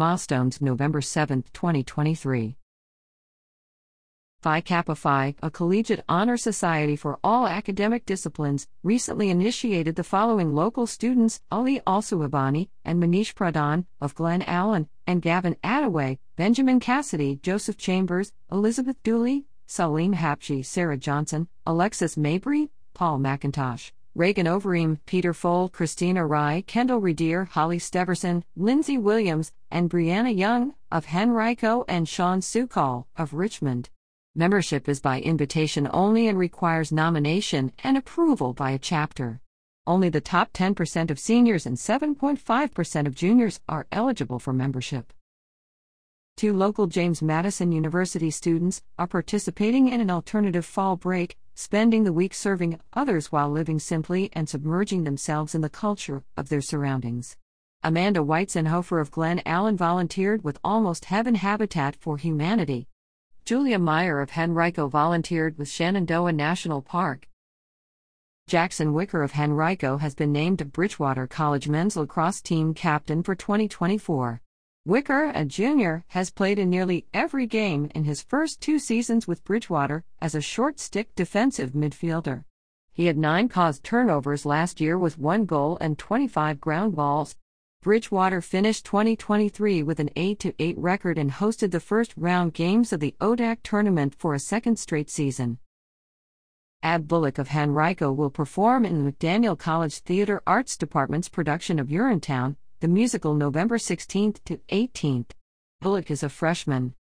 Milestones November 7, 2023. Phi Kappa Phi, a collegiate honor society for all academic disciplines, recently initiated the following local students Ali Alsuhibani and Manish Pradhan of Glen Allen, and Gavin Attaway, Benjamin Cassidy, Joseph Chambers, Elizabeth Dooley, Salim Habchi, Sarah Johnson, Alexis Mabry, Paul McIntosh. Reagan Overeem, Peter Pfohl, Christeena Rai, Kendall Rodier, Holly Steverson, Lindsey Williams, and Brianna Young of Henrico and Sean Sukol of Richmond. Membership is by invitation only and requires nomination and approval by a chapter. Only the top 10% of seniors and 7.5% of juniors are eligible for membership. Two local James Madison University students are participating in an alternative fall break spending the week serving others while living simply and submerging themselves in the culture of their surroundings. Amanda Weitzenhofer of Glen Allen volunteered with Almost Heaven Habitat for Humanity. Julia Meyer of Henrico volunteered with Shenandoah National Park. Jackson Wicker of Henrico has been named a Bridgewater College men's lacrosse team captain for 2024. Wicker, a junior, has played in nearly every game in his first two seasons with Bridgewater as a short stick defensive midfielder. He had nine caused turnovers last year with one goal and 25 ground balls. Bridgewater finished 2023 with an 8 8 record and hosted the first round games of the ODAC tournament for a second straight season. Ab Bullock of Henrico will perform in the McDaniel College Theater Arts Department's production of Urinetown, the musical November 16th to 18th. Bullock is a freshman.